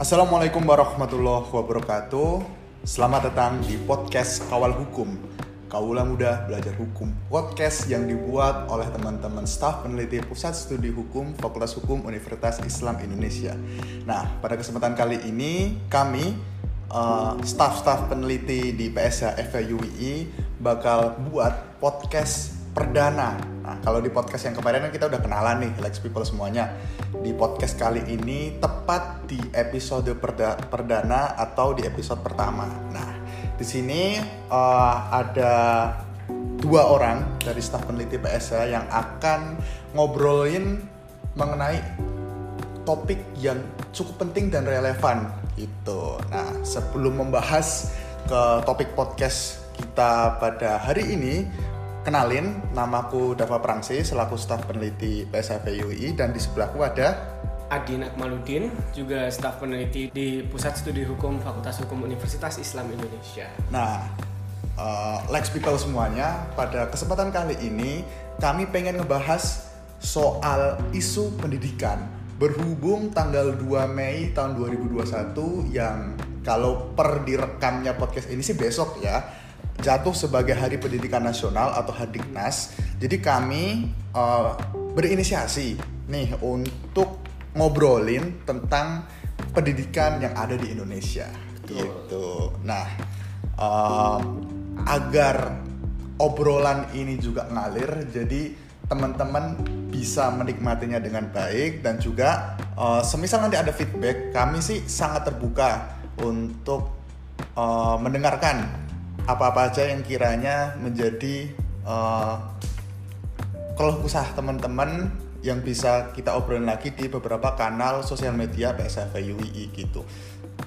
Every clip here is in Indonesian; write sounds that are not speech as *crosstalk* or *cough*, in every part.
Assalamualaikum warahmatullahi wabarakatuh. Selamat datang di podcast Kawal Hukum. Kaula Muda Belajar Hukum. Podcast yang dibuat oleh teman-teman staf peneliti Pusat Studi Hukum Fakultas Hukum Universitas Islam Indonesia. Nah, pada kesempatan kali ini kami uh, staf-staf peneliti di PSH FIUI bakal buat podcast perdana. Nah, kalau di podcast yang kemarin kan kita udah kenalan nih, Lex People semuanya. Di podcast kali ini tepat di episode perda perdana atau di episode pertama. Nah, di sini uh, ada dua orang dari staf peneliti PSA yang akan ngobrolin mengenai topik yang cukup penting dan relevan gitu. Nah, sebelum membahas ke topik podcast kita pada hari ini, Kenalin, namaku Dava Prangsi selaku staf peneliti PSFV UI dan di sebelahku ada Adin Akmaludin, juga staf peneliti di Pusat Studi Hukum Fakultas Hukum Universitas Islam Indonesia. Nah, uh, Lex People semuanya, pada kesempatan kali ini kami pengen ngebahas soal isu pendidikan berhubung tanggal 2 Mei tahun 2021 yang kalau per direkamnya podcast ini sih besok ya jatuh sebagai Hari Pendidikan Nasional atau Hadiknas. Jadi kami uh, berinisiasi nih untuk ngobrolin tentang pendidikan yang ada di Indonesia gitu. Nah, uh, agar obrolan ini juga ngalir, jadi teman-teman bisa menikmatinya dengan baik dan juga uh, semisal nanti ada feedback, kami sih sangat terbuka untuk uh, mendengarkan apa-apa aja yang kiranya menjadi uh, keluh kesah teman-teman yang bisa kita obrolin lagi di beberapa kanal sosial media PSFV UII gitu.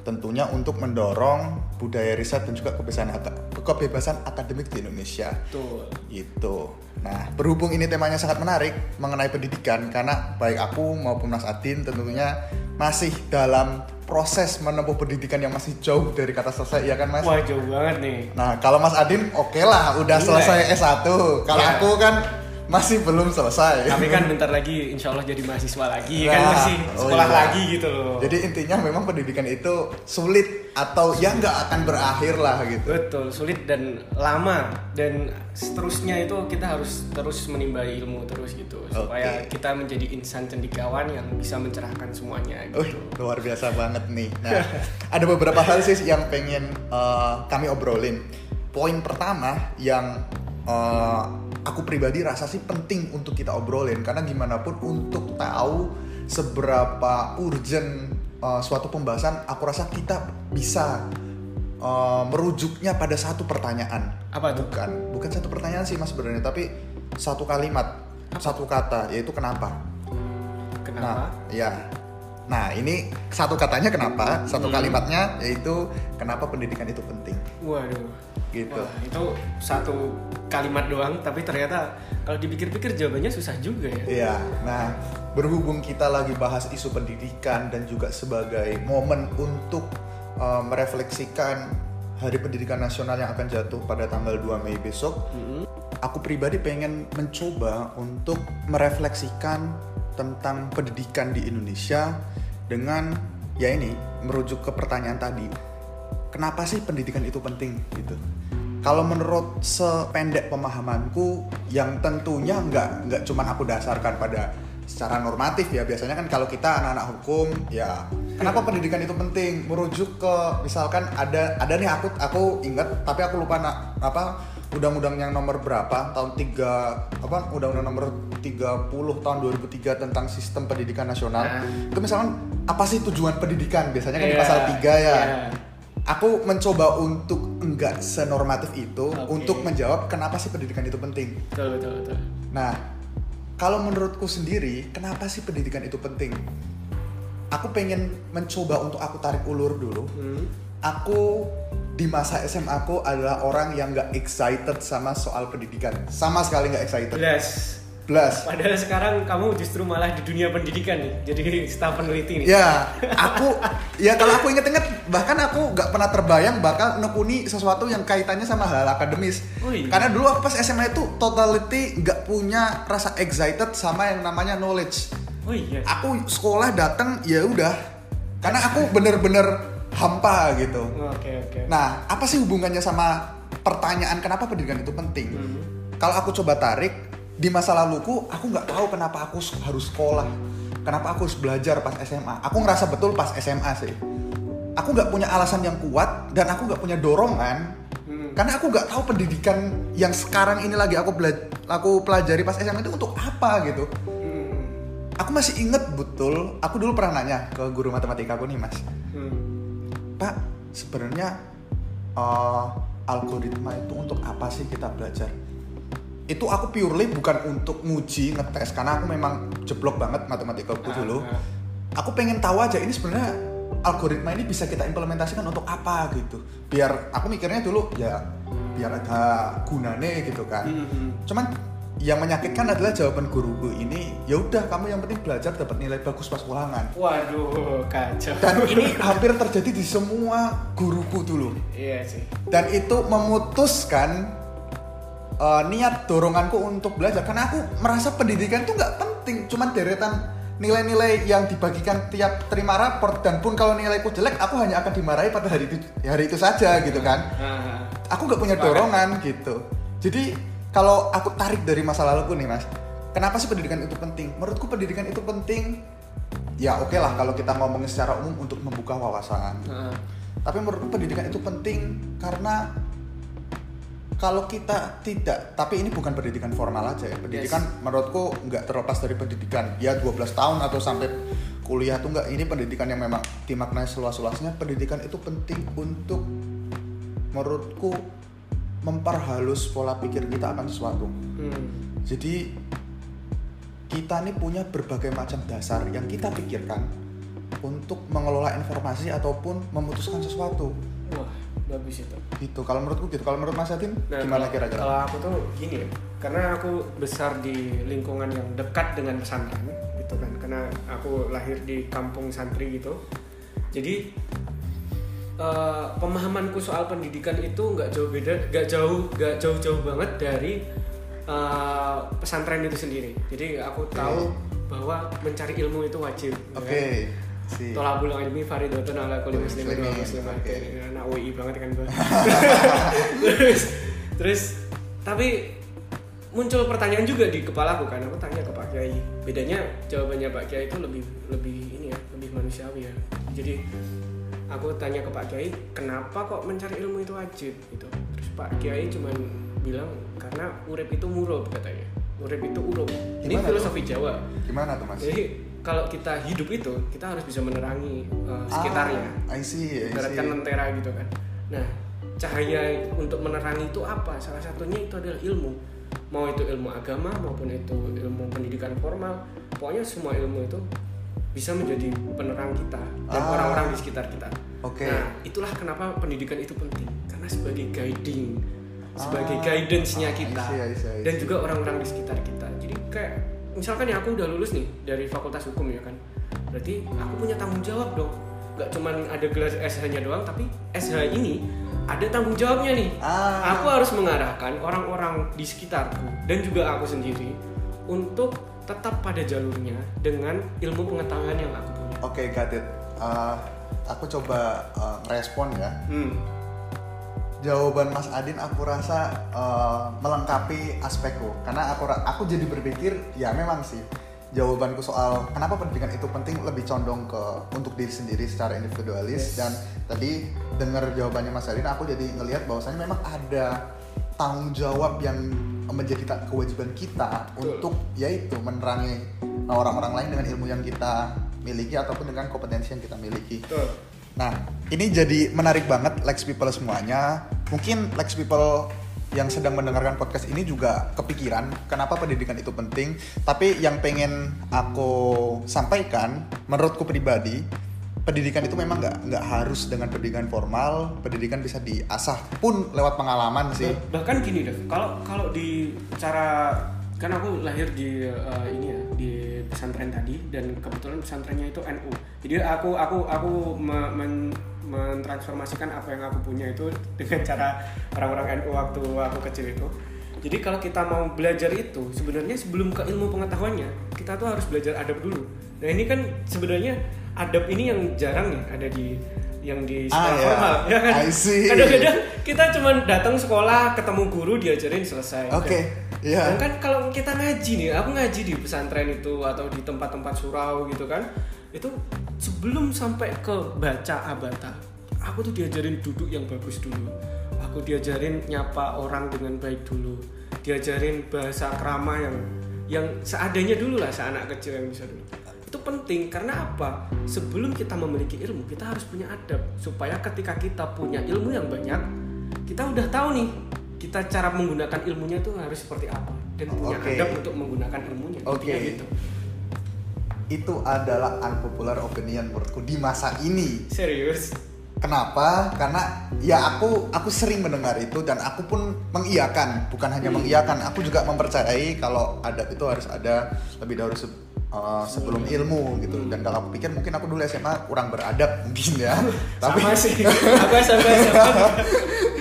Tentunya untuk mendorong budaya riset dan juga kebebasan kebebasan akademik di Indonesia. Betul. Gitu. Nah, berhubung ini temanya sangat menarik mengenai pendidikan karena baik aku maupun Mas Adin tentunya masih dalam proses menempuh pendidikan yang masih jauh dari kata selesai ya kan mas? Wah jauh banget nih. Nah kalau Mas Adin oke okay lah udah Gila. selesai S1. Kalau ya. aku kan masih belum selesai. Tapi kan bentar lagi insya Allah jadi mahasiswa lagi kan, nah, kan masih oh sekolah oh iya. lagi gitu loh. Jadi intinya memang pendidikan itu sulit atau ya nggak akan berakhir lah gitu. Betul, sulit dan lama dan seterusnya itu kita harus terus menimba ilmu terus gitu supaya kita menjadi insan cendikiawan yang bisa mencerahkan semuanya gitu. Uh, luar biasa banget nih. Nah, *laughs* ada beberapa hal sih yang pengen uh, kami obrolin. Poin pertama yang uh, aku pribadi rasa sih penting untuk kita obrolin karena gimana pun untuk tahu seberapa urgent uh, suatu pembahasan aku rasa kita bisa uh, merujuknya pada satu pertanyaan apa itu bukan bukan satu pertanyaan sih mas sebenarnya tapi satu kalimat apa? satu kata yaitu kenapa kenapa nah ya Nah, ini satu katanya kenapa, satu hmm. kalimatnya yaitu kenapa pendidikan itu penting. Waduh. Gitu. Wah, itu satu kalimat doang, tapi ternyata kalau dipikir-pikir jawabannya susah juga ya. Iya. Nah, berhubung kita lagi bahas isu pendidikan dan juga sebagai momen untuk uh, merefleksikan Hari Pendidikan Nasional yang akan jatuh pada tanggal 2 Mei besok, -hmm. aku pribadi pengen mencoba untuk merefleksikan tentang pendidikan di Indonesia dengan ya ini merujuk ke pertanyaan tadi kenapa sih pendidikan itu penting gitu kalau menurut sependek pemahamanku yang tentunya nggak nggak cuma aku dasarkan pada secara normatif ya biasanya kan kalau kita anak-anak hukum ya kenapa hmm. pendidikan itu penting merujuk ke misalkan ada ada nih aku aku ingat tapi aku lupa nak apa undang-undang yang nomor berapa tahun 3 apa undang-undang nomor 30 tahun 2003 tentang sistem pendidikan nasional nah. itu misalkan apa sih tujuan pendidikan biasanya kan yeah, di iya, pasal 3 ya yeah. Aku mencoba untuk enggak senormatif itu okay. untuk menjawab kenapa sih pendidikan itu penting betul betul betul nah kalau menurutku sendiri kenapa sih pendidikan itu penting aku pengen mencoba untuk aku tarik ulur dulu hmm. aku di masa SMA aku adalah orang yang nggak excited sama soal pendidikan sama sekali nggak excited Bless. Padahal sekarang kamu justru malah di dunia pendidikan nih, jadi staf peneliti nih. Ya, aku ya kalau aku inget-inget bahkan aku nggak pernah terbayang bakal nekuni sesuatu yang kaitannya sama hal akademis. Oh iya. Karena dulu aku pas SMA itu totality nggak punya rasa excited sama yang namanya knowledge. Oh iya. Aku sekolah datang ya udah karena aku bener-bener hampa gitu Oke okay, oke. Okay. nah apa sih hubungannya sama pertanyaan kenapa pendidikan itu penting hmm. kalau aku coba tarik di masa laluku aku nggak tahu kenapa aku harus sekolah. Kenapa aku harus belajar pas SMA aku ngerasa betul pas SMA sih. Aku nggak punya alasan yang kuat dan aku nggak punya dorongan. Hmm. karena aku nggak tahu pendidikan yang sekarang ini lagi aku aku pelajari pas SMA itu untuk apa gitu. Hmm. aku masih inget betul aku dulu pernah nanya ke guru matematika aku nih mas. Hmm. pak sebenarnya uh, algoritma itu untuk apa sih kita belajar itu aku purely bukan untuk nguji ngetes. Karena aku memang jeblok banget matematika aku dulu ah, ah. aku pengen tahu aja ini sebenarnya algoritma ini bisa kita implementasikan untuk apa gitu. Biar aku mikirnya dulu ya biar ada gunanya gitu kan. Mm -hmm. cuman yang menyakitkan adalah jawaban guruku ini ya udah kamu yang penting belajar dapat nilai bagus pas ulangan. Waduh kacau. Dan ini hampir terjadi di semua guruku dulu. Iya sih. Dan itu memutuskan uh, niat doronganku untuk belajar. Karena aku merasa pendidikan itu nggak penting cuman deretan nilai-nilai yang dibagikan tiap terima raport. Dan pun kalau nilaiku jelek aku hanya akan dimarahi pada hari itu hari itu saja gitu kan. Aku nggak punya dorongan gitu. Jadi kalau aku tarik dari masa laluku nih mas. Kenapa sih pendidikan itu penting? Menurutku pendidikan itu penting. Ya oke okay lah kalau kita ngomongin secara umum untuk membuka wawasan. Tapi menurutku pendidikan itu penting karena kalau kita tidak tapi ini bukan pendidikan formal aja ya. Pendidikan yes. menurutku nggak terlepas dari pendidikan. Ya 12 tahun atau sampai kuliah tuh nggak. Ini pendidikan yang memang dimaknai seluas-luasnya. Pendidikan itu penting untuk menurutku memperhalus pola pikir kita akan sesuatu. Hmm. jadi kita nih punya berbagai macam dasar yang kita pikirkan untuk mengelola informasi ataupun memutuskan sesuatu. Wah bagus itu. Gitu. Kalau menurutku gitu. Kalau menurut Mas Yatin nah, gimana kira-kira? kalau aku tuh gini ya. Karena aku besar di lingkungan yang dekat dengan pesantren gitu kan. Karena aku lahir di kampung santri gitu. Jadi uh, pemahamanku soal pendidikan itu nggak jauh beda nggak jauh nggak jauh-jauh banget dari uh, pesantren itu sendiri. Jadi aku tahu okay. bahwa mencari ilmu itu wajib ya oke. okay. kan? Si. Tolak bulan ini Faridatun ala kulli muslimin wa muslimat. Anak UI banget kan gue. *laughs* terus terus tapi muncul pertanyaan juga di kepala aku kan aku tanya ke Pak Kiai bedanya jawabannya Pak Kiai itu lebih lebih ini ya lebih manusiawi ya jadi aku tanya ke Pak Kiai kenapa kok mencari ilmu itu wajib gitu terus Pak Kiai cuman bilang karena urip itu murub katanya urip itu urub ini filosofi tuh? Jawa gimana tuh mas jadi kalau kita hidup itu kita harus bisa menerangi uh, sekitarnya. Ah, I see, I see. lentera gitu kan. Nah, cahaya untuk menerangi itu apa? Salah satunya itu adalah ilmu. Mau itu ilmu agama maupun itu ilmu pendidikan formal, pokoknya semua ilmu itu bisa menjadi penerang kita dan orang orang-orang di sekitar kita. Oke. Okay. Nah, itulah kenapa pendidikan itu penting karena sebagai guiding, sebagai ah, guidance-nya kita I see, I see, I see. dan juga orang-orang di sekitar kita. Jadi kayak misalkan ya aku udah lulus nih dari fakultas hukum ya kan. Berarti aku punya tanggung jawab dong. Gak cuman ada gelas SH nya doang tapi SH ini ada tanggung jawabnya nih. Ah. aku harus mengarahkan orang-orang di sekitarku dan juga aku sendiri untuk tetap pada jalurnya dengan ilmu pengetahuan yang aku punya. Oke okay, got it. Uh, aku coba uh, respon ya. Hmm jawaban Mas Adin aku rasa uh, melengkapi aspekku karena aku aku jadi berpikir ya memang sih jawabanku soal kenapa pendidikan itu penting lebih condong ke untuk diri sendiri secara individualis yes. dan tadi dengar jawabannya Mas Adin aku jadi ngelihat bahwasanya memang ada tanggung jawab yang menjadi kewajiban kita Betul. untuk yaitu menerangi orang-orang lain dengan ilmu yang kita miliki ataupun dengan kompetensi yang kita miliki. Betul. Nah, ini jadi menarik banget Lex People semuanya. Mungkin Lex People yang sedang mendengarkan podcast ini juga kepikiran kenapa pendidikan itu penting. Tapi yang pengen aku sampaikan, menurutku pribadi, pendidikan itu memang nggak nggak harus dengan pendidikan formal. Pendidikan bisa diasah pun lewat pengalaman sih. Bahkan gini deh, kalau kalau di cara kan aku lahir di uh, ini ya di pesantren tadi dan kebetulan pesantrennya itu NU jadi aku aku aku men, mentransformasikan apa yang aku punya itu dengan *laughs* cara orang-orang NU waktu aku kecil itu. Jadi kalau kita mau belajar itu sebenarnya sebelum ke ilmu pengetahuannya kita tuh harus belajar adab dulu. Nah ini kan sebenarnya adab ini yang jarang nih ada di yang di Ah, sekolah ya. formal ya kan? Kadang-kadang kita cuma datang sekolah ketemu guru diajarin selesai. Oke, iya. Dan kan kalau kita ngaji nih, aku ngaji di pesantren itu atau di tempat-tempat surau gitu kan, itu sebelum sampai ke baca abata, aku tuh diajarin duduk yang bagus dulu. Aku diajarin nyapa orang dengan baik dulu. Diajarin bahasa krama yang yang seadanya dulu lah seanak kecil yang bisa dulu. Itu penting karena apa? Sebelum kita memiliki ilmu, kita harus punya adab supaya ketika kita punya ilmu yang banyak, kita udah tahu nih kita cara menggunakan ilmunya itu harus seperti apa dan punya Oke. adab untuk menggunakan ilmunya. Oke. Intinya gitu. Itu adalah unpopular opinion menurutku di masa ini. Serius. Kenapa? Karena ya aku aku sering mendengar itu dan aku pun mengiyakan, bukan hanya Hmm. mengiyakan, aku juga mempercayai kalau adab itu harus ada lebih dahulu uh, sebelum ilmu gitu. Hmm. Dan kalau aku pikir mungkin aku dulu SMA kurang beradab *laughs* mungkin ya. tapi Sama sih. *laughs* aku SMA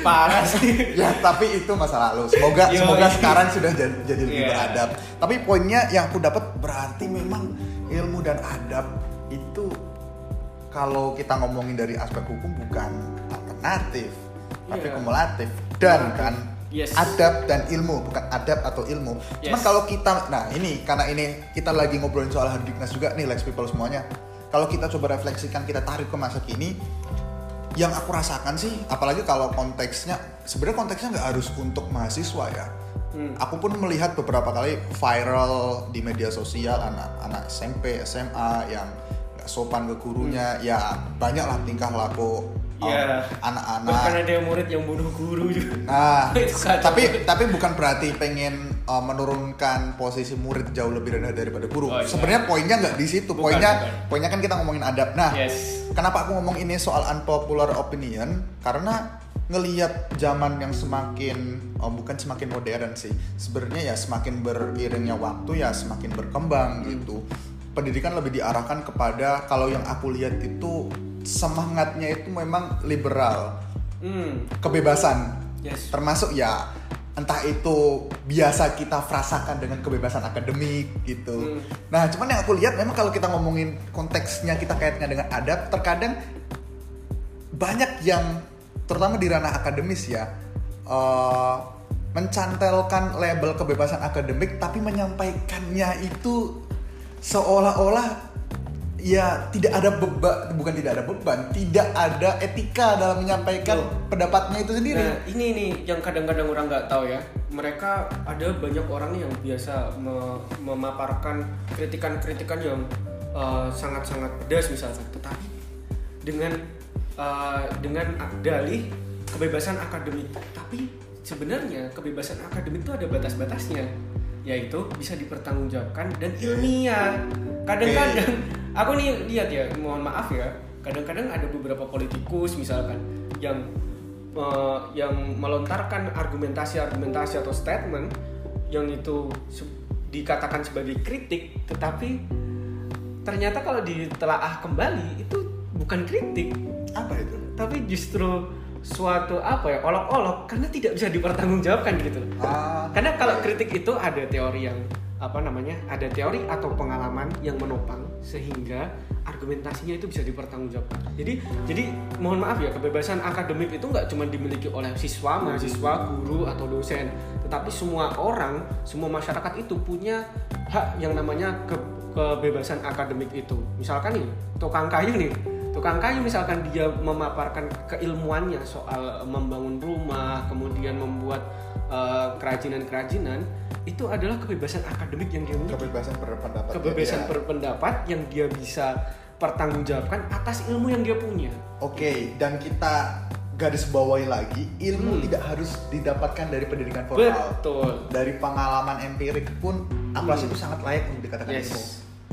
parah sih. ya tapi itu masa lalu. Semoga Yoi. semoga sekarang sudah jadi, jadi lebih Iya. beradab. Tapi poinnya yang aku dapat berarti memang ilmu dan adab itu kalau kita ngomongin dari aspek hukum bukan alternatif, tapi Iya. kumulatif dan kan Yes. adab dan ilmu bukan adab atau ilmu. Cuman Yes. kalau kita, nah ini karena ini kita lagi ngobrolin soal hardiknas juga nih, Lex People semuanya. Kalau kita coba refleksikan, kita tarik ke masa kini, yang aku rasakan sih, apalagi kalau konteksnya, sebenarnya konteksnya nggak harus untuk mahasiswa ya. Hmm. Aku pun melihat beberapa kali viral di media sosial anak-anak SMP, SMA yang nggak sopan ke gurunya, ya banyak lah tingkah laku um, Iya. anak-anak. Bahkan ada yang murid yang bunuh guru juga. Nah, *laughs* tapi tapi bukan berarti pengen uh, menurunkan posisi murid jauh lebih rendah daripada guru. Oh, iya. Sebenarnya poinnya nggak di situ. Bukan, Poinnya bukan. poinnya kan kita ngomongin adab. Nah, Yes. kenapa aku ngomong ini soal unpopular opinion? Karena ngelihat zaman yang semakin oh, bukan semakin modern sih. Sebenarnya ya semakin beriringnya waktu ya semakin berkembang gitu. Pendidikan lebih diarahkan kepada kalau yang aku lihat itu semangatnya itu memang liberal Hmm. kebebasan Yes. termasuk ya entah itu biasa kita frasakan dengan kebebasan akademik gitu. Hmm. Nah, cuman yang aku lihat memang kalau kita ngomongin konteksnya kita kaitkan dengan adab, terkadang banyak yang terutama di ranah akademis ya eh, mencantelkan label kebebasan akademik tapi menyampaikannya itu seolah-olah ya tidak ada beban bukan tidak ada beban tidak ada etika dalam menyampaikan Betul. pendapatnya itu sendiri Nah, ini nih yang kadang-kadang orang nggak tahu ya. Mereka ada banyak orang yang biasa me- memaparkan kritikan-kritikan yang uh, sangat-sangat pedas misalkan. Tetapi dengan uh, dengan dalih kebebasan akademik. Tapi sebenarnya kebebasan akademik itu ada batas-batasnya, yaitu bisa dipertanggungjawabkan dan ilmiah. Kadang-kadang aku nih lihat ya, mohon maaf ya. Kadang-kadang ada beberapa politikus misalkan yang eh, yang melontarkan argumentasi-argumentasi atau statement yang itu dikatakan sebagai kritik, tetapi ternyata kalau ditelaah kembali itu bukan kritik, apa itu tapi justru suatu apa ya olok-olok karena tidak bisa dipertanggungjawabkan gitu. Ah, Karena kalau kritik itu ada teori yang apa namanya? Ada teori atau pengalaman yang menopang sehingga argumentasinya itu bisa dipertanggungjawabkan. Jadi jadi mohon maaf ya kebebasan akademik itu nggak cuma dimiliki oleh siswa, mahasiswa, guru atau dosen, tetapi semua orang, semua masyarakat itu punya hak yang namanya ke- kebebasan akademik itu. Misalkan nih tukang kayu nih, tukang kayu misalkan dia memaparkan keilmuannya soal membangun rumah, kemudian membuat eh, kerajinan-kerajinan, itu adalah kebebasan akademik yang dia miliki kebebasan berpendapat kebebasan ya. berpendapat yang dia bisa pertanggungjawabkan atas ilmu yang dia punya. Oke, dan kita garis bawahi lagi, ilmu Hmm. tidak harus didapatkan dari pendidikan formal. Betul. Dari pengalaman empirik pun amplas Hmm. itu sangat layak untuk dikatakan Yes. ilmu.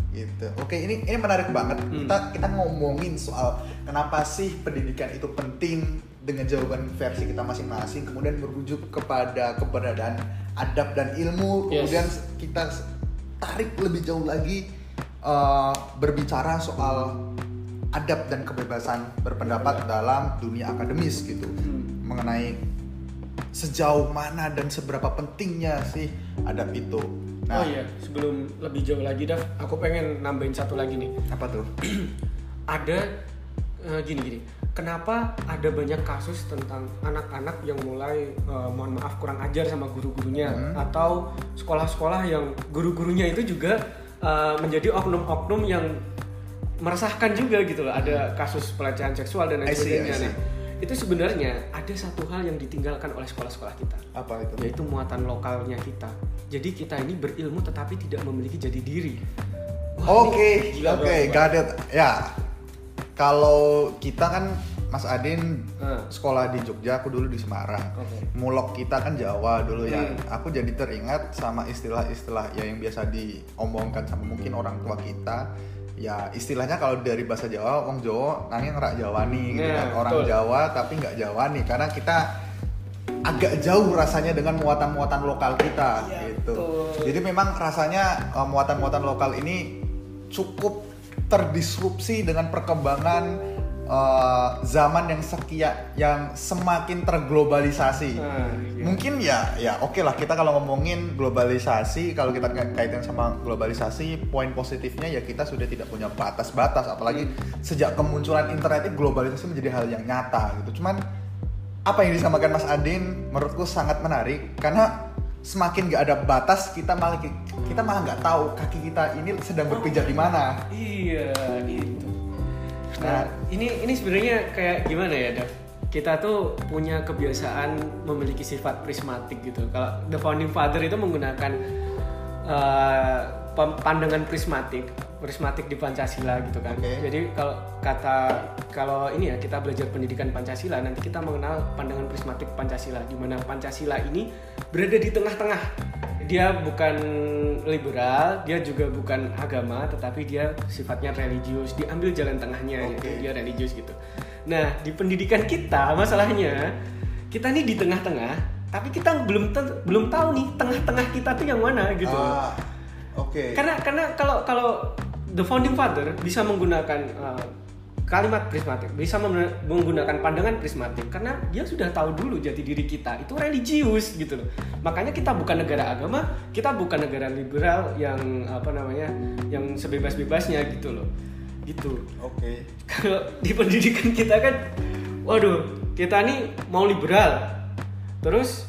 Gitu. Oke, ini ini menarik banget. Hmm. Kita kita ngomongin soal kenapa sih pendidikan itu penting dengan jawaban versi kita masing-masing, kemudian merujuk kepada keberadaan adab dan ilmu, Yes. kemudian kita tarik lebih jauh lagi uh, berbicara soal adab dan kebebasan berpendapat dalam dunia akademis gitu Hmm. mengenai sejauh mana dan seberapa pentingnya sih adab itu. Nah, oh iya, sebelum lebih jauh lagi, Dav, aku pengen nambahin satu lagi nih. *clears throat* apa tuh? *clears throat* ada eh, gini gini kenapa ada banyak kasus tentang anak-anak yang mulai eh, mohon maaf kurang ajar sama guru-gurunya Hmm. atau sekolah-sekolah yang guru-gurunya itu juga eh, menjadi oknum-oknum yang meresahkan juga gitu loh ada kasus pelecehan seksual dan lain sebagainya see. Itu sebenarnya ada satu hal yang ditinggalkan oleh sekolah-sekolah kita Apa itu? yaitu muatan lokalnya kita. Jadi kita ini berilmu tetapi tidak memiliki jati diri. Oke, oke, got it. Ya, kalau kita kan Mas Adin Hmm. sekolah di Jogja, aku dulu di Semarang. Oke. Mulok kita kan Jawa dulu ya. Hmm. Aku jadi teringat sama istilah-istilah ya yang biasa diomongkan sama mungkin orang tua kita. Ya istilahnya kalau dari bahasa Jawa, wong Jawa nanging rak Jawani gitu Nah, kan. Orang betul. Jawa tapi nggak Jawani karena kita agak jauh rasanya dengan muatan-muatan lokal kita Iya, gitu. betul. Jadi memang rasanya uh, muatan-muatan lokal ini cukup terdisrupsi dengan perkembangan uh, zaman yang sekia yang semakin terglobalisasi. Nah, iya. Mungkin ya ya oke lah kita kalau ngomongin globalisasi kalau kita kait- kaitan sama globalisasi poin positifnya ya kita sudah tidak punya batas-batas apalagi sejak kemunculan internet ini globalisasi menjadi hal yang nyata gitu. Cuman apa yang disampaikan Mas Adin menurutku sangat menarik karena semakin nggak ada batas kita malah kita malah nggak tahu kaki kita ini sedang berpijak di mana. Iya, itu. Nah, ini ini sebenarnya kayak gimana ya, Dav? Kita tuh punya kebiasaan memiliki sifat prismatik gitu. Kalau the founding father itu menggunakan pem- pandangan prismatik, prismatik di Pancasila gitu kan. Oke. Jadi kalau kata kalau ini ya kita belajar pendidikan Pancasila nanti kita mengenal pandangan prismatik Pancasila di mana Pancasila ini berada di tengah-tengah. Dia bukan liberal, dia juga bukan agama, tetapi dia sifatnya religius. Diambil jalan tengahnya, Oke. yaitu dia religius gitu. Nah di pendidikan kita masalahnya kita nih di tengah-tengah, tapi kita belum belum tahu nih tengah-tengah kita tuh yang mana gitu. Ah, oke. Karena karena kalau kalau the founding father bisa menggunakan uh, kalimat prismatik, bisa menggunakan pandangan prismatik karena dia sudah tahu dulu jati diri kita itu religius gitu loh. Makanya kita bukan negara agama, kita bukan negara liberal yang apa namanya yang sebebas-bebasnya gitu loh. Gitu. Oke. Kalau di pendidikan kita kan waduh, kita nih mau liberal. Terus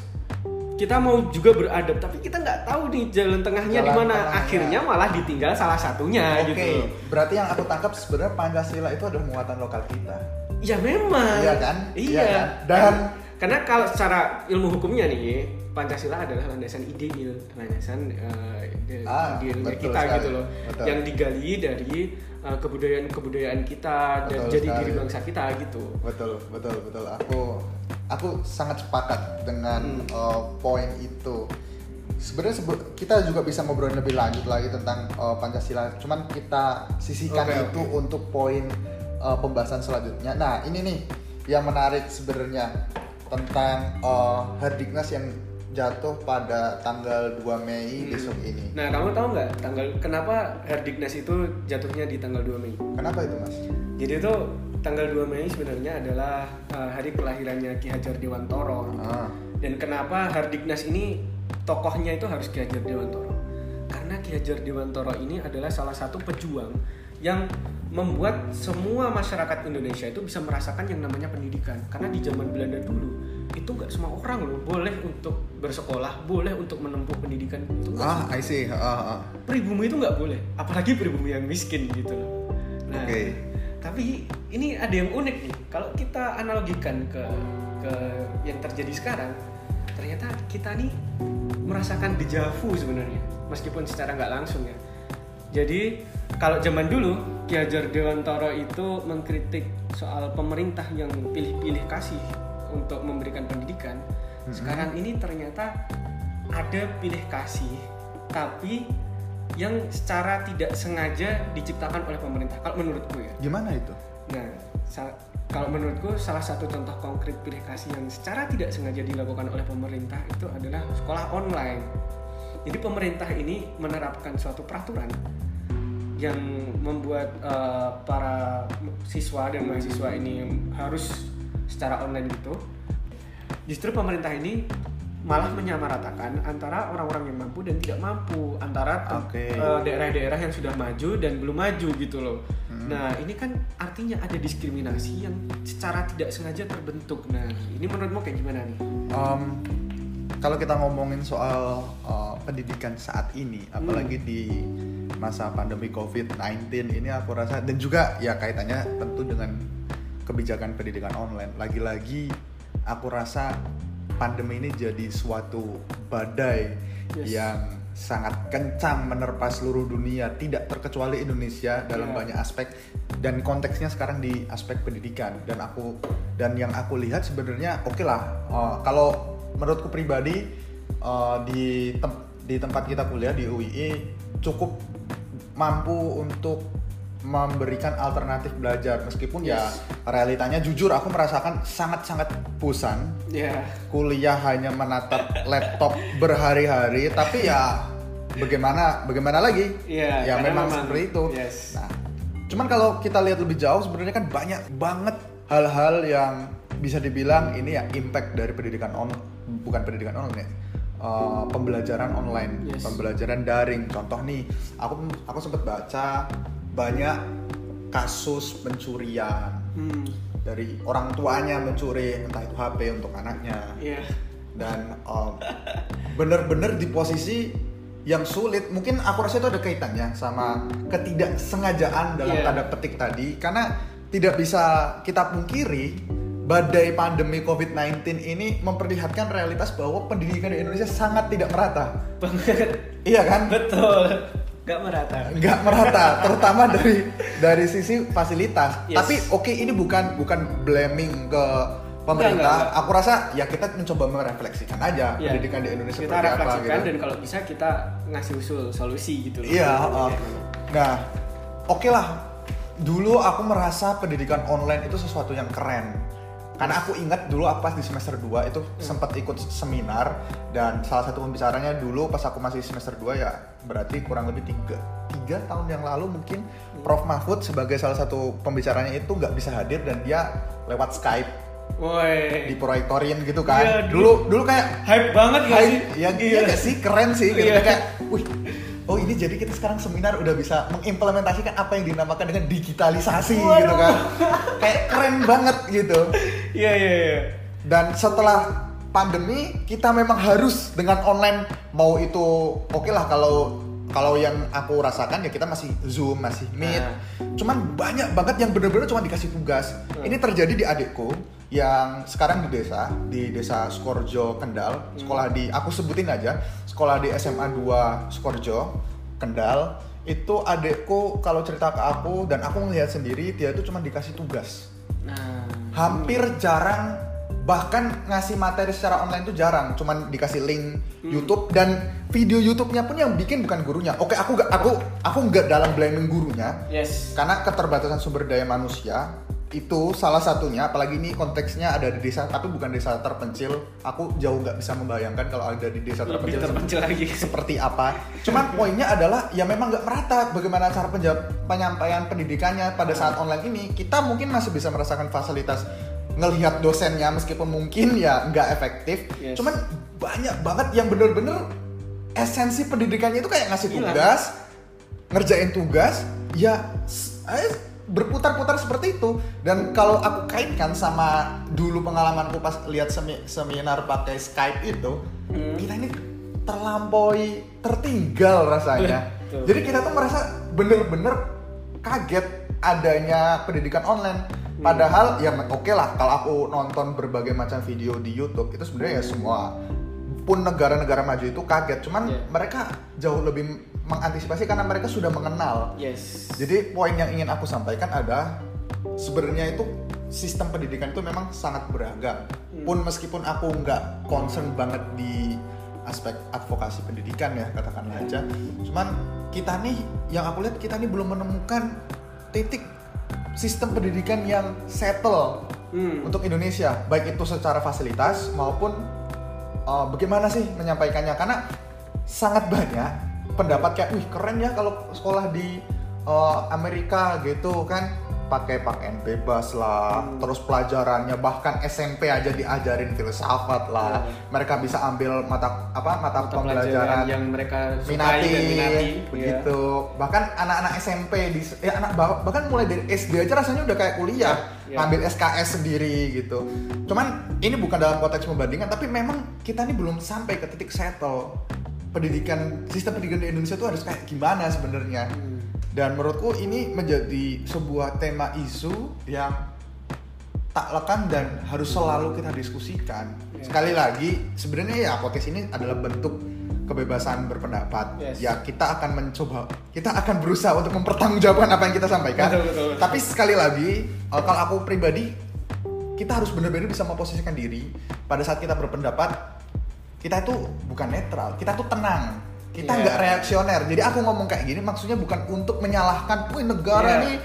kita mau juga beradab, tapi kita nggak tahu nih jalan tengahnya di mana. Akhirnya malah ditinggal salah satunya Oke, gitu. berarti yang aku tangkap sebenarnya Pancasila itu adalah muatan lokal kita. Ya memang. Iya kan? Iya. Iya kan? Dan- karena kalau secara ilmu hukumnya nih, Pancasila adalah landasan ideil, landasan uh, ide- Ah, idealnya kita sekali. gitu loh. Betul. Yang digali dari uh, kebudayaan-kebudayaan kita dan Betul jadi sekali. diri bangsa kita gitu. Betul, betul, betul. Aku aku sangat sepakat dengan Hmm. uh, poin itu. Sebenarnya sebe- kita juga bisa ngobrolin lebih lanjut lagi tentang uh, Pancasila. Cuman kita sisihkan Oke, itu oke. untuk poin uh, pembahasan selanjutnya. Nah, ini nih yang menarik sebenarnya tentang uh, Hardiknas yang jatuh pada tanggal 2 Mei Hmm. besok ini. Nah, kamu tahu nggak tanggal kenapa Herdiknas itu jatuhnya di tanggal 2 Mei? Kenapa itu, Mas? Jadi itu tanggal 2 Mei sebenarnya adalah uh, hari kelahirannya Ki Hajar Dewantoro. Ah, Dan kenapa Hardiknas ini tokohnya itu harus Ki Hajar Dewantoro? Karena Ki Hajar Dewantoro ini adalah salah satu pejuang yang membuat semua masyarakat Indonesia itu bisa merasakan yang namanya pendidikan. Karena di zaman Belanda dulu itu nggak semua orang loh boleh untuk bersekolah, boleh untuk menempuh pendidikan itu ah I see. Ah, ah. pribumi itu nggak boleh, apalagi pribumi yang miskin gitu loh. Nah, Oke. tapi ini ada yang unik nih. Kalau kita analogikan ke ke yang terjadi sekarang, ternyata kita nih merasakan dejavu sebenarnya, meskipun secara nggak langsung ya. Jadi kalau zaman dulu Ki Hajar Dewantoro itu mengkritik soal pemerintah yang pilih-pilih kasih untuk memberikan pendidikan. Sekarang ini ternyata ada pilih kasih, tapi yang secara tidak sengaja diciptakan oleh pemerintah. Kalau menurutku ya. Gimana itu? Nah, sa- kalau menurutku salah satu contoh konkret pilih kasih yang secara tidak sengaja dilakukan oleh pemerintah itu adalah sekolah online. Jadi pemerintah ini menerapkan suatu peraturan yang membuat eh, para siswa dan mahasiswa ini harus secara online gitu. Justru pemerintah ini malah menyamaratakan antara orang-orang yang mampu dan tidak mampu antara Oke. eh, daerah-daerah yang sudah maju dan belum maju gitu loh. Hmm. Nah ini kan artinya ada diskriminasi yang secara tidak sengaja terbentuk. Nah ini menurutmu kayak gimana nih? Um, kalau kita ngomongin soal uh, pendidikan saat ini, apalagi di masa pandemi COVID-19 ini aku rasa dan juga ya kaitannya tentu dengan kebijakan pendidikan online. Lagi-lagi aku rasa pandemi ini jadi suatu badai Yes. yang sangat kencang menerpa seluruh dunia, tidak terkecuali Indonesia dalam Iya. banyak aspek dan konteksnya sekarang di aspek pendidikan dan aku dan yang aku lihat sebenarnya oke lah uh, kalau menurutku pribadi uh, di tem- di tempat kita kuliah di UII cukup mampu untuk memberikan alternatif belajar meskipun ya realitanya jujur aku merasakan sangat-sangat bosan Ya. kuliah hanya menatap laptop berhari-hari tapi ya bagaimana bagaimana lagi Iya, ya memang, memang- seperti itu yes. nah cuman kalau kita lihat lebih jauh sebenarnya kan banyak banget hal-hal yang bisa dibilang ini ya impact dari pendidikan on bukan pendidikan online ya uh, pembelajaran online Yes. pembelajaran daring contoh nih aku aku sempat baca banyak kasus pencurian Hmm. dari orang tuanya mencuri entah itu HP untuk anaknya Iya. dan um, bener-bener di posisi yang sulit mungkin aku rasa itu ada kaitannya sama ketidaksengajaan dalam Iya. tanda petik tadi karena tidak bisa kita pungkiri badai pandemi COVID-19 ini memperlihatkan realitas bahwa pendidikan di Indonesia sangat tidak merata Banget. iya kan Betul. Gak merata. nggak merata terutama dari dari sisi fasilitas Yes. tapi oke ini bukan bukan blaming ke pemerintah Enggak, enggak, aku rasa ya kita mencoba merefleksikan aja Iya. pendidikan di Indonesia kita seperti apa refleksikan gitu dan kalau bisa kita ngasih usul solusi gitu loh. iya uh, nah oke lah dulu aku merasa pendidikan online itu sesuatu yang keren karena aku ingat dulu aku pas di semester 2 itu sempat ikut seminar dan salah satu pembicaranya dulu pas aku masih semester 2 ya berarti kurang lebih tiga, tiga tahun yang lalu mungkin Prof. Mahfud sebagai salah satu pembicaranya itu nggak bisa hadir dan dia lewat Skype Woi. diproyektorin gitu kan. Iya, dulu dulu. kayak hype banget gak Hai, sih? ya iya. nggak sih? Keren sih gitu Iya. kayak wih oh ini jadi kita sekarang seminar udah bisa mengimplementasikan apa yang dinamakan dengan digitalisasi Waduh. gitu kan kayak keren banget gitu Iya iya iya. dan setelah pandemi kita memang harus dengan online mau itu oke lah kalau kalau yang aku rasakan ya kita masih zoom masih meet Nah. cuman banyak banget yang bener-bener cuma dikasih tugas Hmm. ini terjadi di adikku yang sekarang di desa di desa Skorjo Kendal sekolah di aku sebutin aja sekolah di SMA 2 Skorjo Kendal itu adikku kalau cerita ke aku dan aku melihat sendiri dia itu cuma dikasih tugas Nah. hampir jarang bahkan ngasih materi secara online tuh jarang cuman dikasih link YouTube dan video YouTube-nya pun yang bikin bukan gurunya oke aku gak aku aku nggak dalam blaming gurunya Yes. karena keterbatasan sumber daya manusia itu salah satunya apalagi ini konteksnya ada di desa tapi bukan desa terpencil aku jauh nggak bisa membayangkan kalau ada di desa Lebih terpencil terpencil lagi. *laughs* seperti apa. Cuman poinnya adalah ya memang nggak merata bagaimana cara penyampaian pendidikannya pada saat online ini. Kita mungkin masih bisa merasakan fasilitas ngelihat dosennya meskipun mungkin ya nggak efektif. Yes. Cuman banyak banget yang bener-bener esensi pendidikannya itu kayak ngasih Hilang. tugas, ngerjain tugas, ya eh, berputar-putar seperti itu. Dan kalau aku kaitkan sama dulu pengalamanku pas lihat semi- seminar pakai Skype itu, Hmm. kita ini terlampaui tertinggal rasanya. *laughs* Jadi kita tuh merasa bener-bener kaget adanya pendidikan online. Hmm. Padahal ya oke lah kalau aku nonton berbagai macam video di YouTube itu sebenarnya ya semua pun negara-negara maju itu kaget. Cuman Iya. mereka jauh lebih mengantisipasi karena mereka sudah mengenal. Yes. Jadi poin yang ingin aku sampaikan ada sebenarnya itu sistem pendidikan itu memang sangat beragam. Hmm. Pun meskipun aku nggak concern banget di aspek advokasi pendidikan ya katakanlah aja. Cuman kita nih yang aku lihat kita nih belum menemukan titik sistem pendidikan yang settle Hmm. untuk Indonesia, baik itu secara fasilitas maupun uh, bagaimana sih menyampaikannya karena sangat banyak pendapat kayak wih keren ya kalau sekolah di uh, Amerika gitu kan pakai pakaian bebas lah Hmm. terus pelajarannya bahkan SMP aja diajarin filsafat lah Hmm. mereka bisa ambil mata apa mata, Mata pembelajaran yang mereka sukai minati, dan minati begitu bahkan anak-anak SMP di ya anak bah- bahkan mulai dari SD aja rasanya udah kayak kuliah Ya. ngambil SKS sendiri gitu cuman ini bukan dalam konteks membandingkan tapi memang kita ini belum sampai ke titik settle pendidikan sistem pendidikan di Indonesia tuh harus kayak gimana sebenarnya Hmm. Dan menurutku ini menjadi sebuah tema isu yang tak lekang dan harus selalu kita diskusikan. Ya. Sekali lagi, sebenarnya ya podcast ini adalah bentuk kebebasan berpendapat. Yes. Ya kita akan mencoba, kita akan berusaha untuk mempertanggungjawabkan apa yang kita sampaikan. Betul, betul, betul. Tapi sekali lagi, eh, kalau aku pribadi, kita harus benar-benar bisa memposisikan diri pada saat kita berpendapat. Kita itu bukan netral, kita tuh tenang. Kita Iya. nggak reaksioner. Jadi aku ngomong kayak gini maksudnya bukan untuk menyalahkan, wih negara Iya. nih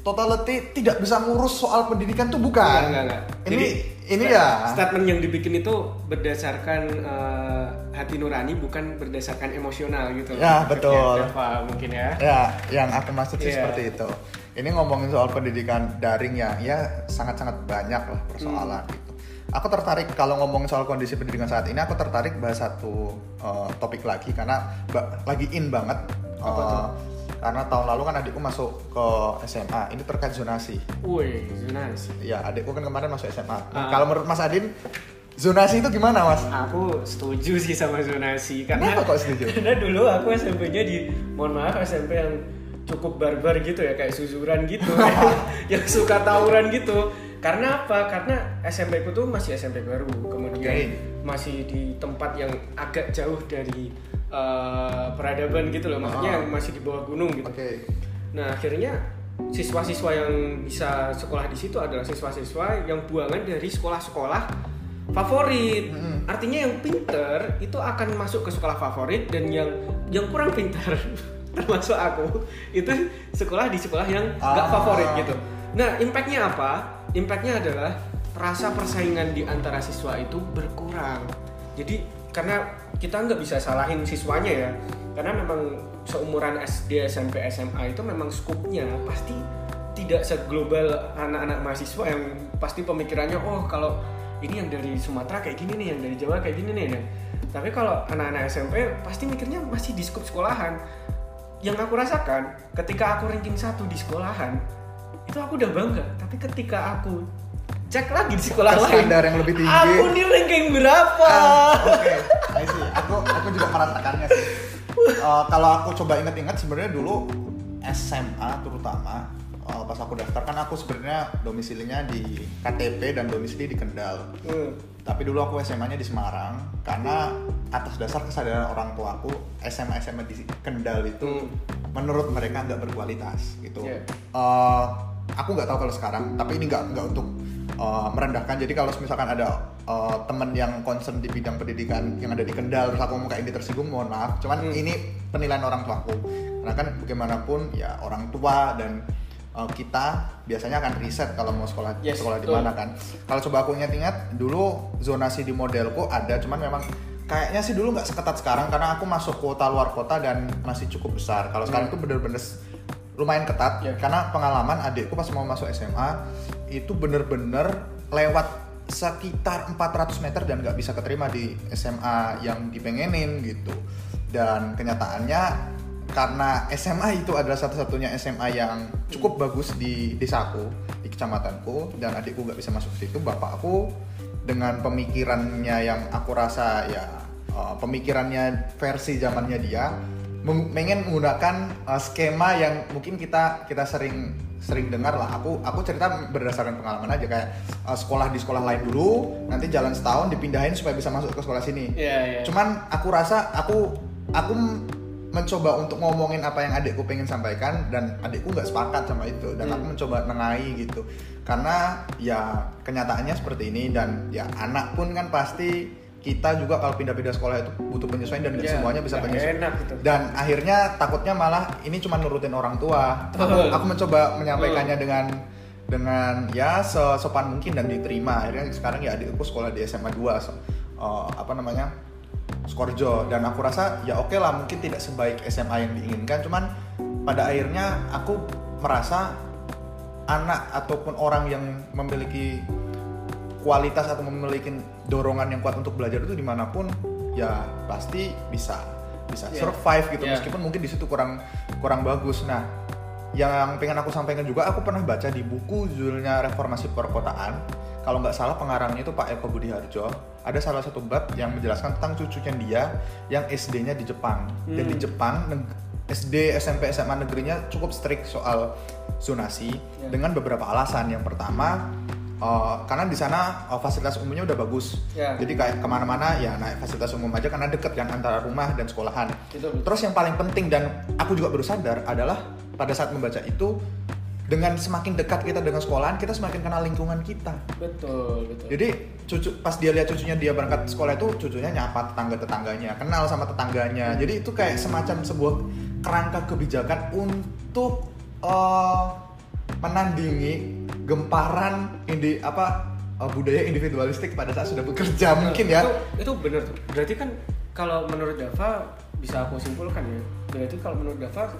totality tidak bisa ngurus soal pendidikan tuh bukan. Enggak, enggak, enggak. Ini Jadi, ini ya. statement yang dibikin itu berdasarkan eh, hati nurani bukan berdasarkan emosional gitu. Ya, betul. Apa mungkin ya? Ya, yang aku maksud sih Iya. seperti itu. Ini ngomongin soal pendidikan daring ya, ya sangat-sangat banyak lah persoalan Hmm. gitu. Aku tertarik kalau ngomongin soal kondisi pendidikan saat ini, aku tertarik bahas satu uh, topik lagi karena ba- lagi in banget. Apa Uh, tuh? Karena tahun lalu kan adikku masuk ke SMA, ini terkait zonasi. Wih, zonasi. Ya, adikku kan kemarin masuk SMA. Nah, Ah. Kalau menurut Mas Adin, zonasi itu gimana, Mas? Aku setuju sih sama zonasi karena Kenapa kok setuju? *laughs* karena dulu aku SMP-nya di mohon maaf SMP yang cukup barbar gitu ya kayak suzuran gitu *laughs* *laughs* yang suka tawuran gitu karena apa karena SMP ku tuh masih SMP baru kemudian Oke. masih di tempat yang agak jauh dari eh, peradaban gitu loh maksudnya yang masih di bawah gunung gitu Oke. Nah akhirnya siswa-siswa yang bisa sekolah di situ adalah siswa-siswa yang buangan dari sekolah-sekolah favorit. Mm-mm. Artinya yang pinter itu akan masuk ke sekolah favorit dan yang yang kurang pintar *laughs* termasuk aku itu sekolah di sekolah yang nggak Ah. favorit gitu. Nah impactnya apa? Impactnya adalah rasa persaingan di antara siswa itu berkurang. Jadi karena kita nggak bisa salahin siswanya ya, karena memang seumuran SD, SMP, SMA itu memang skupnya pasti tidak seglobal anak-anak mahasiswa yang pasti pemikirannya oh kalau ini yang dari Sumatera kayak gini nih, yang dari Jawa kayak gini nih. Tapi kalau anak-anak SMP pasti mikirnya masih di skup sekolahan. Yang aku rasakan ketika aku ranking satu di sekolahan itu aku udah bangga. Tapi ketika aku cek lagi di sekolah lain, standar yang lebih tinggi. aku di ranking berapa? Ah, Oke, see. Aku aku juga merasakannya sih. Eh, kalau aku coba ingat-ingat sebenarnya dulu SMA terutama eh, pas aku daftar kan aku sebenarnya domisilinya di KTP dan domisili di Kendal. Hmm. Tapi dulu aku SMA-nya di Semarang karena atas dasar kesadaran orang tua aku SMA SMA di Kendal itu menurut mereka nggak berkualitas gitu. Iya. Eh, aku nggak tahu kalau sekarang, tapi ini nggak nggak untuk eh, merendahkan. Jadi kalau misalkan ada eh, teman yang concern di bidang pendidikan yang ada di Kendal, terus aku ngomong kayak ini tersinggung, mohon maaf. Cuman Hmm. ini penilaian orang tua aku. Karena kan bagaimanapun ya orang tua dan eh, kita biasanya akan riset kalau mau sekolah Yes, sekolah di mana kan. Kalau coba aku ingat-ingat dulu zonasi di modelku ada, cuman memang kayaknya sih dulu nggak seketat sekarang karena aku masuk kuota luar kota dan masih cukup besar. Kalau sekarang Hmm. itu bener-bener s- lumayan ketat Ya. karena pengalaman adikku pas mau masuk SMA itu bener-bener lewat sekitar 400 meter dan nggak bisa keterima di SMA yang dipengenin gitu. Dan kenyataannya karena SMA itu adalah satu-satunya SMA yang cukup bagus di desaku, di kecamatanku dan adikku nggak bisa masuk ke situ, bapakku dengan pemikirannya yang aku rasa ya uh, pemikirannya versi zamannya dia pengen menggunakan uh, skema yang mungkin kita kita sering sering dengar lah. Aku aku cerita berdasarkan pengalaman aja. Kayak uh, sekolah di sekolah lain dulu nanti jalan setahun dipindahin supaya bisa masuk ke sekolah sini. Iya, iya. cuman aku rasa aku aku mencoba untuk ngomongin apa yang adikku pengen sampaikan dan adikku nggak sepakat sama itu. Dan Hmm. aku mencoba nengai gitu. Karena ya kenyataannya seperti ini dan ya anak pun kan pasti kita juga kalau pindah-pindah sekolah itu butuh penyesuaian dan Iya, semuanya bisa penyesuaian. enak gitu. dan akhirnya takutnya malah ini cuma nurutin orang tua. Aku, aku mencoba menyampaikannya dengan dengan ya sesopan mungkin dan diterima. Akhirnya sekarang ya adikku sekolah di SMA 2 so, eh, apa namanya Skorjo. Dan aku rasa ya oke lah mungkin tidak sebaik SMA yang diinginkan. Cuman pada akhirnya aku merasa anak ataupun orang yang memiliki kualitas atau memiliki dorongan yang kuat untuk belajar itu di mana pun ya pasti bisa bisa Yeah. survive gitu Yeah. meskipun mungkin di situ kurang kurang bagus nah yang pengen aku sampaikan juga aku pernah baca di buku judulnya reformasi perkotaan kalau nggak salah pengarangnya itu Pak Eko Budi Harjo ada salah satu bab yang menjelaskan tentang cucunya dia yang SD-nya di Jepang dan di Hmm. Jepang SD SMP SMA negerinya cukup strict soal zonasi Ya. dengan beberapa alasan yang pertama eh, karena di sana eh, fasilitas umumnya udah bagus Ya. jadi kayak ke mana-mana ya naik fasilitas umum aja karena deket kan antara rumah dan sekolahan betul. Terus yang paling penting dan aku juga baru sadar adalah pada saat membaca itu dengan semakin dekat kita dengan sekolahan kita semakin kenal lingkungan kita. betul betul Jadi cucu pas dia lihat cucunya dia berangkat sekolah itu cucunya nyapa tetangga tetangganya, kenal sama tetangganya. Jadi itu kayak semacam sebuah kerangka kebijakan untuk eh, menandingi gemparan indi apa eh, budaya individualistik pada saat sudah bekerja mungkin ya. itu, itu benar tuh berarti kan kalau menurut Dava bisa aku simpulkan ya berarti kalau menurut Dava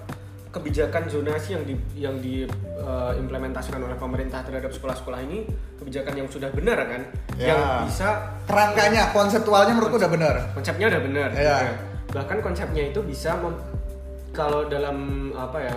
kebijakan zonasi yang di yang diimplementasikan oleh pemerintah terhadap sekolah-sekolah ini kebijakan yang sudah benar kan Ya. yang bisa Kerangkanya, konseptualnya menurutku udah benar. konsepnya udah benar. Ya. bahkan konsepnya itu bisa mem- kalau dalam apa ya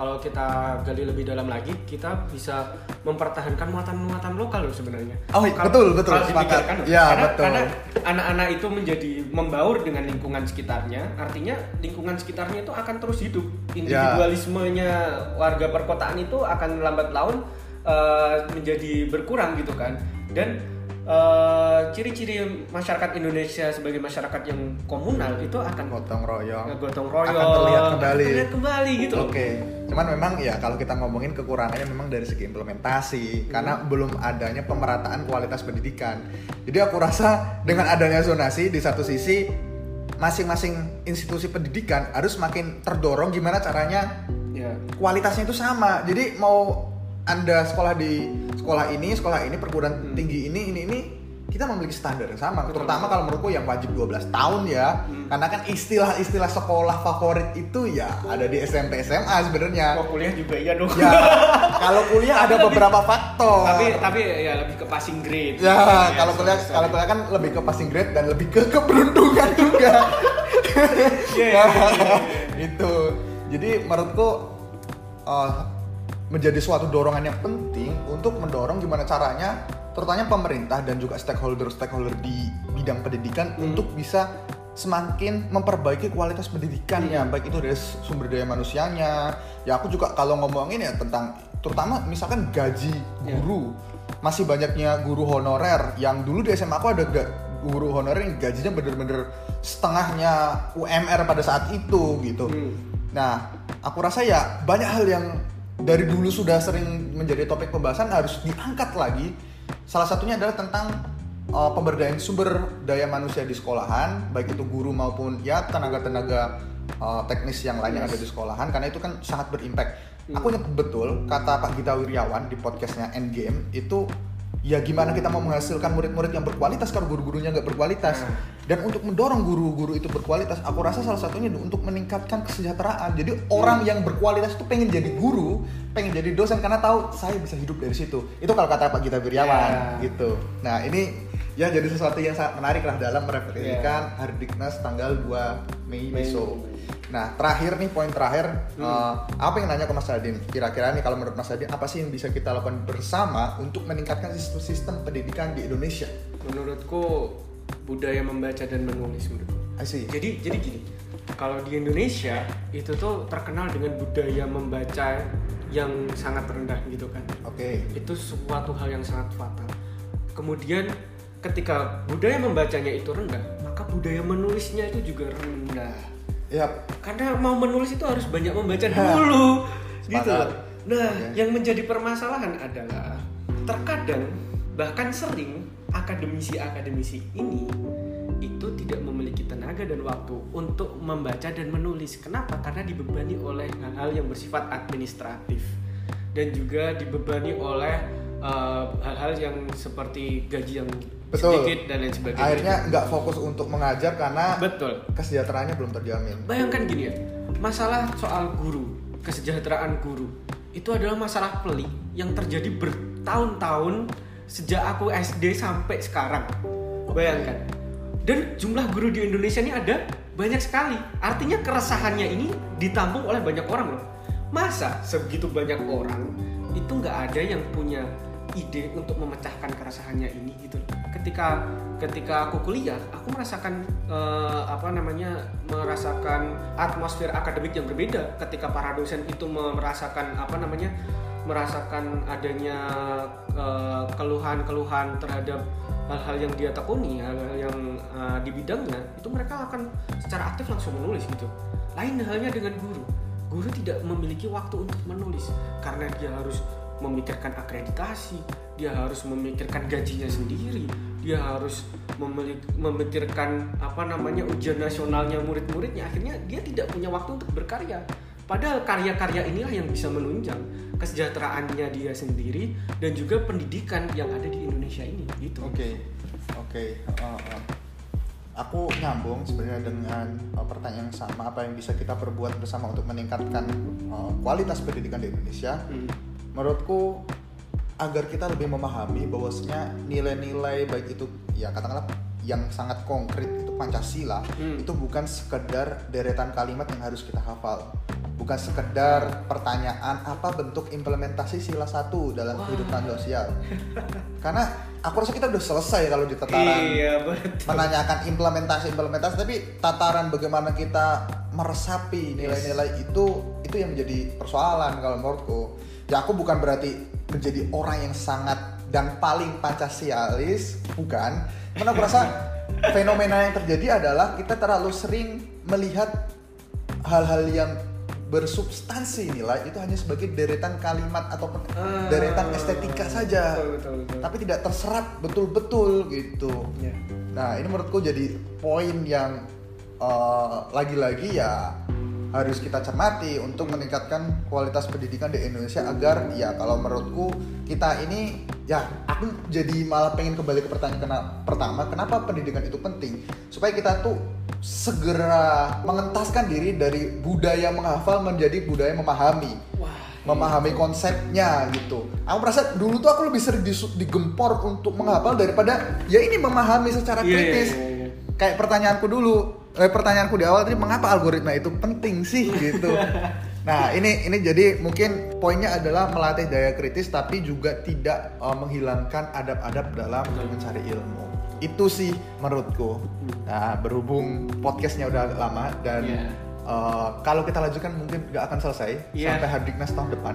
kalau kita gali lebih dalam lagi kita bisa mempertahankan muatan-muatan lokal loh sebenarnya Oh, Kalau- betul, betul, kalau dipikirkan. Iya, karena, betul. karena anak-anak itu menjadi membaur dengan lingkungan sekitarnya artinya lingkungan sekitarnya itu akan terus hidup individualismenya warga perkotaan itu akan lambat laun eh, menjadi berkurang gitu kan dan eh, ciri-ciri masyarakat Indonesia sebagai masyarakat yang komunal itu akan Gotong royong. gotong royong Akan terlihat akan kembali. terlihat kembali gitu. Oke, cuman memang ya kalau kita ngomongin kekurangannya memang dari segi implementasi karena belum adanya pemerataan kualitas pendidikan. Jadi aku rasa dengan adanya zonasi di satu sisi masing-masing institusi pendidikan harus makin terdorong gimana caranya ya kualitasnya itu sama. Jadi mau anda sekolah di sekolah ini, sekolah ini, perguruan tinggi ini, ini, ini, kita memiliki standar yang sama. Betul, Terutama kalau menurutku yang wajib 12 tahun ya. Karena kan istilah-istilah sekolah favorit itu ya ada di SMP SMA sebenarnya. mau kuliah juga iya dong Ya, kalau kuliah Tapi ada lebih- beberapa faktor. tapi tapi ya lebih ke passing grade ya, Ya, kalau kuliah sorry, kalau kuliah kan lebih ke passing grade dan lebih ke keberuntungan juga. *laughs* Iya, iya, iya, iya. *laughs* itu jadi menurutku uh, menjadi suatu dorongan yang penting untuk mendorong gimana caranya terutama pemerintah dan juga stakeholder-stakeholder di bidang pendidikan Hmm. untuk bisa semakin memperbaiki kualitas pendidikannya Hmm. baik itu dari sumber daya manusianya ya aku juga kalau ngomongin ya tentang terutama misalkan gaji Ya. guru masih banyaknya guru honorer yang dulu di SMA aku ada guru honorer yang gajinya bener-bener setengahnya UMR pada saat itu gitu. Hmm. Nah, aku rasa ya banyak hal yang dari dulu sudah sering menjadi topik pembahasan harus diangkat lagi. Salah satunya adalah tentang uh, pemberdayaan sumber daya manusia di sekolahan, baik itu guru maupun ya tenaga-tenaga uh, teknis yang lain yang ada di sekolahan, karena itu kan sangat berimpact. Aku ingat betul kata Pak Gita Wiryawan di podcastnya Endgame itu ya gimana kita mau menghasilkan murid-murid yang berkualitas kalau guru-gurunya nggak berkualitas Nah. dan untuk mendorong guru-guru itu berkualitas aku rasa salah satunya untuk meningkatkan kesejahteraan jadi orang yang berkualitas itu pengen jadi guru pengen jadi dosen karena tahu saya bisa hidup dari situ itu kalau kata Pak Gita Wiryawan Ya. gitu nah ini ya jadi sesuatu yang sangat menarik lah dalam merefleksikan Ya. Hardiknas tanggal 2 Mei Mei. besok nah terakhir nih poin terakhir Hmm. eh, apa yang nanya ke Mas Adin? Kira-kira nih kalau menurut Mas Adin apa sih yang bisa kita lakukan bersama untuk meningkatkan sistem, sistem pendidikan di Indonesia? Menurutku budaya membaca dan menulis menurutku jadi jadi gini kalau di Indonesia itu tuh terkenal dengan budaya membaca yang sangat rendah gitu kan. Oke. itu suatu hal yang sangat fatal. Kemudian ketika budaya membacanya itu rendah maka budaya menulisnya itu juga rendah Ya, karena mau menulis itu harus banyak membaca Hah. dulu Sepakat. gitu nah Oke. yang menjadi permasalahan adalah terkadang bahkan sering akademisi-akademisi ini itu tidak memiliki tenaga dan waktu untuk membaca dan menulis kenapa karena dibebani oleh hal-hal yang bersifat administratif dan juga dibebani oleh eh, hal-hal yang seperti gaji yang Betul. sedikit dan lain sebagainya akhirnya nggak fokus untuk mengajar karena betul kesejahteraannya belum terjamin. Bayangkan gini ya, masalah soal guru, kesejahteraan guru. itu adalah masalah pelik yang terjadi bertahun-tahun sejak aku SD sampai sekarang. Bayangkan. Dan jumlah guru di Indonesia ini ada banyak sekali. Artinya keresahannya ini ditampung oleh banyak orang loh. Masa sebegitu banyak orang itu nggak ada yang punya ide untuk memecahkan keresahannya ini gitu. Ketika ketika aku kuliah aku merasakan eh, apa namanya merasakan atmosfer akademik yang berbeda ketika para dosen itu merasakan apa namanya merasakan adanya eh, keluhan-keluhan terhadap hal-hal yang dia tekuni hal-hal yang eh, di bidangnya itu mereka akan secara aktif langsung menulis gitu. Lain halnya dengan guru. Guru tidak memiliki waktu untuk menulis karena dia harus memikirkan akreditasi, dia harus memikirkan gajinya sendiri, dia harus memikirkan apa namanya ujian nasionalnya murid-muridnya. Akhirnya dia tidak punya waktu untuk berkarya. Padahal karya-karya inilah yang bisa menunjang kesejahteraannya dia sendiri dan juga pendidikan yang ada di Indonesia ini. Gitu. Oke, oke. Uh, uh. Aku nyambung sebenarnya dengan uh, pertanyaan yang sama apa yang bisa kita perbuat bersama untuk meningkatkan uh, kualitas pendidikan di Indonesia. Hmm. Menurutku agar kita lebih memahami bahwasanya nilai-nilai baik itu ya katakanlah yang sangat konkret itu Pancasila Hmm. itu bukan sekedar deretan kalimat yang harus kita hafal bukan sekedar pertanyaan apa bentuk implementasi sila satu dalam Wah. kehidupan sosial karena aku rasa kita udah selesai kalau di tataran Iya betul. menanyakan implementasi implementasi tapi tataran bagaimana kita meresapi nilai-nilai itu itu yang menjadi persoalan kalau menurutku ya aku bukan berarti menjadi orang yang sangat dan paling pancasialis bukan karena aku rasa *laughs* fenomena yang terjadi adalah kita terlalu sering melihat hal-hal yang bersubstansi nilai itu hanya sebagai deretan kalimat atau Ah. deretan estetika saja Betul, betul, betul. tapi tidak terserap betul-betul gitu Ya. Nah ini menurutku jadi poin yang eh, lagi-lagi ya harus kita cermati untuk meningkatkan kualitas pendidikan di Indonesia agar ya kalau menurutku kita ini ya aku jadi malah pengen kembali ke pertanyaan kena- pertama kenapa pendidikan itu penting supaya kita tuh segera mengentaskan diri dari budaya menghafal menjadi budaya memahami Wah. memahami konsepnya gitu. Aku merasa dulu tuh aku lebih sering digempor untuk menghafal daripada ya ini memahami secara Iya, iya, kritis. iya, iya. Kayak pertanyaanku dulu, eh, pertanyaanku di awal tadi mengapa algoritma itu penting sih gitu. *laughs* Nah ini ini jadi mungkin poinnya adalah melatih daya kritis tapi juga tidak eh, menghilangkan adab-adab dalam mencari ilmu. Itu sih menurutku. Nah berhubung podcastnya udah agak lama dan Iya. Eh, kalau kita lanjutkan mungkin nggak akan selesai Iya. sampai Hardiknas tahun depan.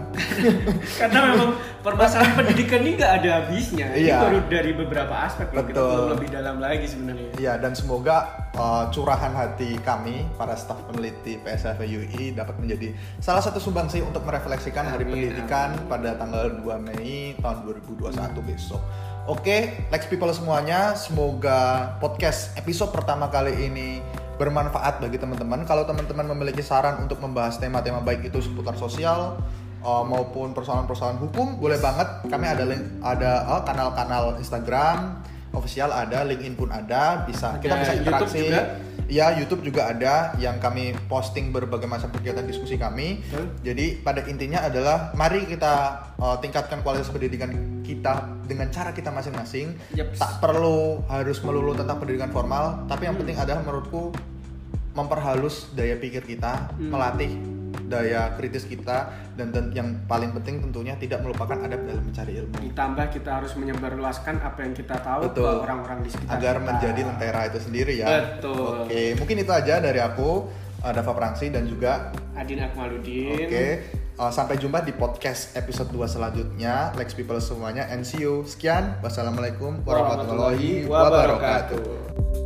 *laughs* Karena memang permasalahan pendidikan ini nggak ada habisnya. Ini Iya. baru dari beberapa aspek loh. Kita Betul. belum lebih dalam lagi sebenarnya. Iya dan semoga uh, curahan hati kami para staf peneliti PSF UI dapat menjadi salah satu sumbangsi untuk merefleksikan Hari Amin, Pendidikan pada tanggal 2 Mei tahun 2021 besok. Oke, Lex People semuanya, semoga podcast episode pertama kali ini bermanfaat bagi teman-teman. Kalau teman-teman memiliki saran untuk membahas tema-tema baik itu seputar sosial uh, maupun persoalan-persoalan hukum, boleh banget. Kami ada link, ada uh, kanal-kanal Instagram official ada, LinkedIn pun ada, bisa kita Ada bisa YouTube interaksi. juga? Ya, YouTube juga ada yang kami posting berbagai macam kegiatan diskusi kami. Betul. Jadi pada intinya adalah mari kita uh, tingkatkan kualitas pendidikan kita dengan cara kita masing-masing. Yeps. Tak perlu harus melulu tentang pendidikan formal, tapi yang Hmm. penting adalah menurutku memperhalus daya pikir kita, Hmm. melatih daya kritis kita dan ten- yang paling penting tentunya tidak melupakan adab dalam mencari ilmu Ditambah kita harus menyebarluaskan apa yang kita tahu Betul. ke orang-orang di sekitar agar kita. menjadi lentera itu sendiri ya. Betul. Oke, mungkin itu aja dari aku, uh, Dava Prangsi dan juga Adin Akmaludin. oke. uh, sampai jumpa di podcast episode 2 selanjutnya. Lex people semuanya and see you. Sekian. Wassalamualaikum warahmatullahi wabarakatuh.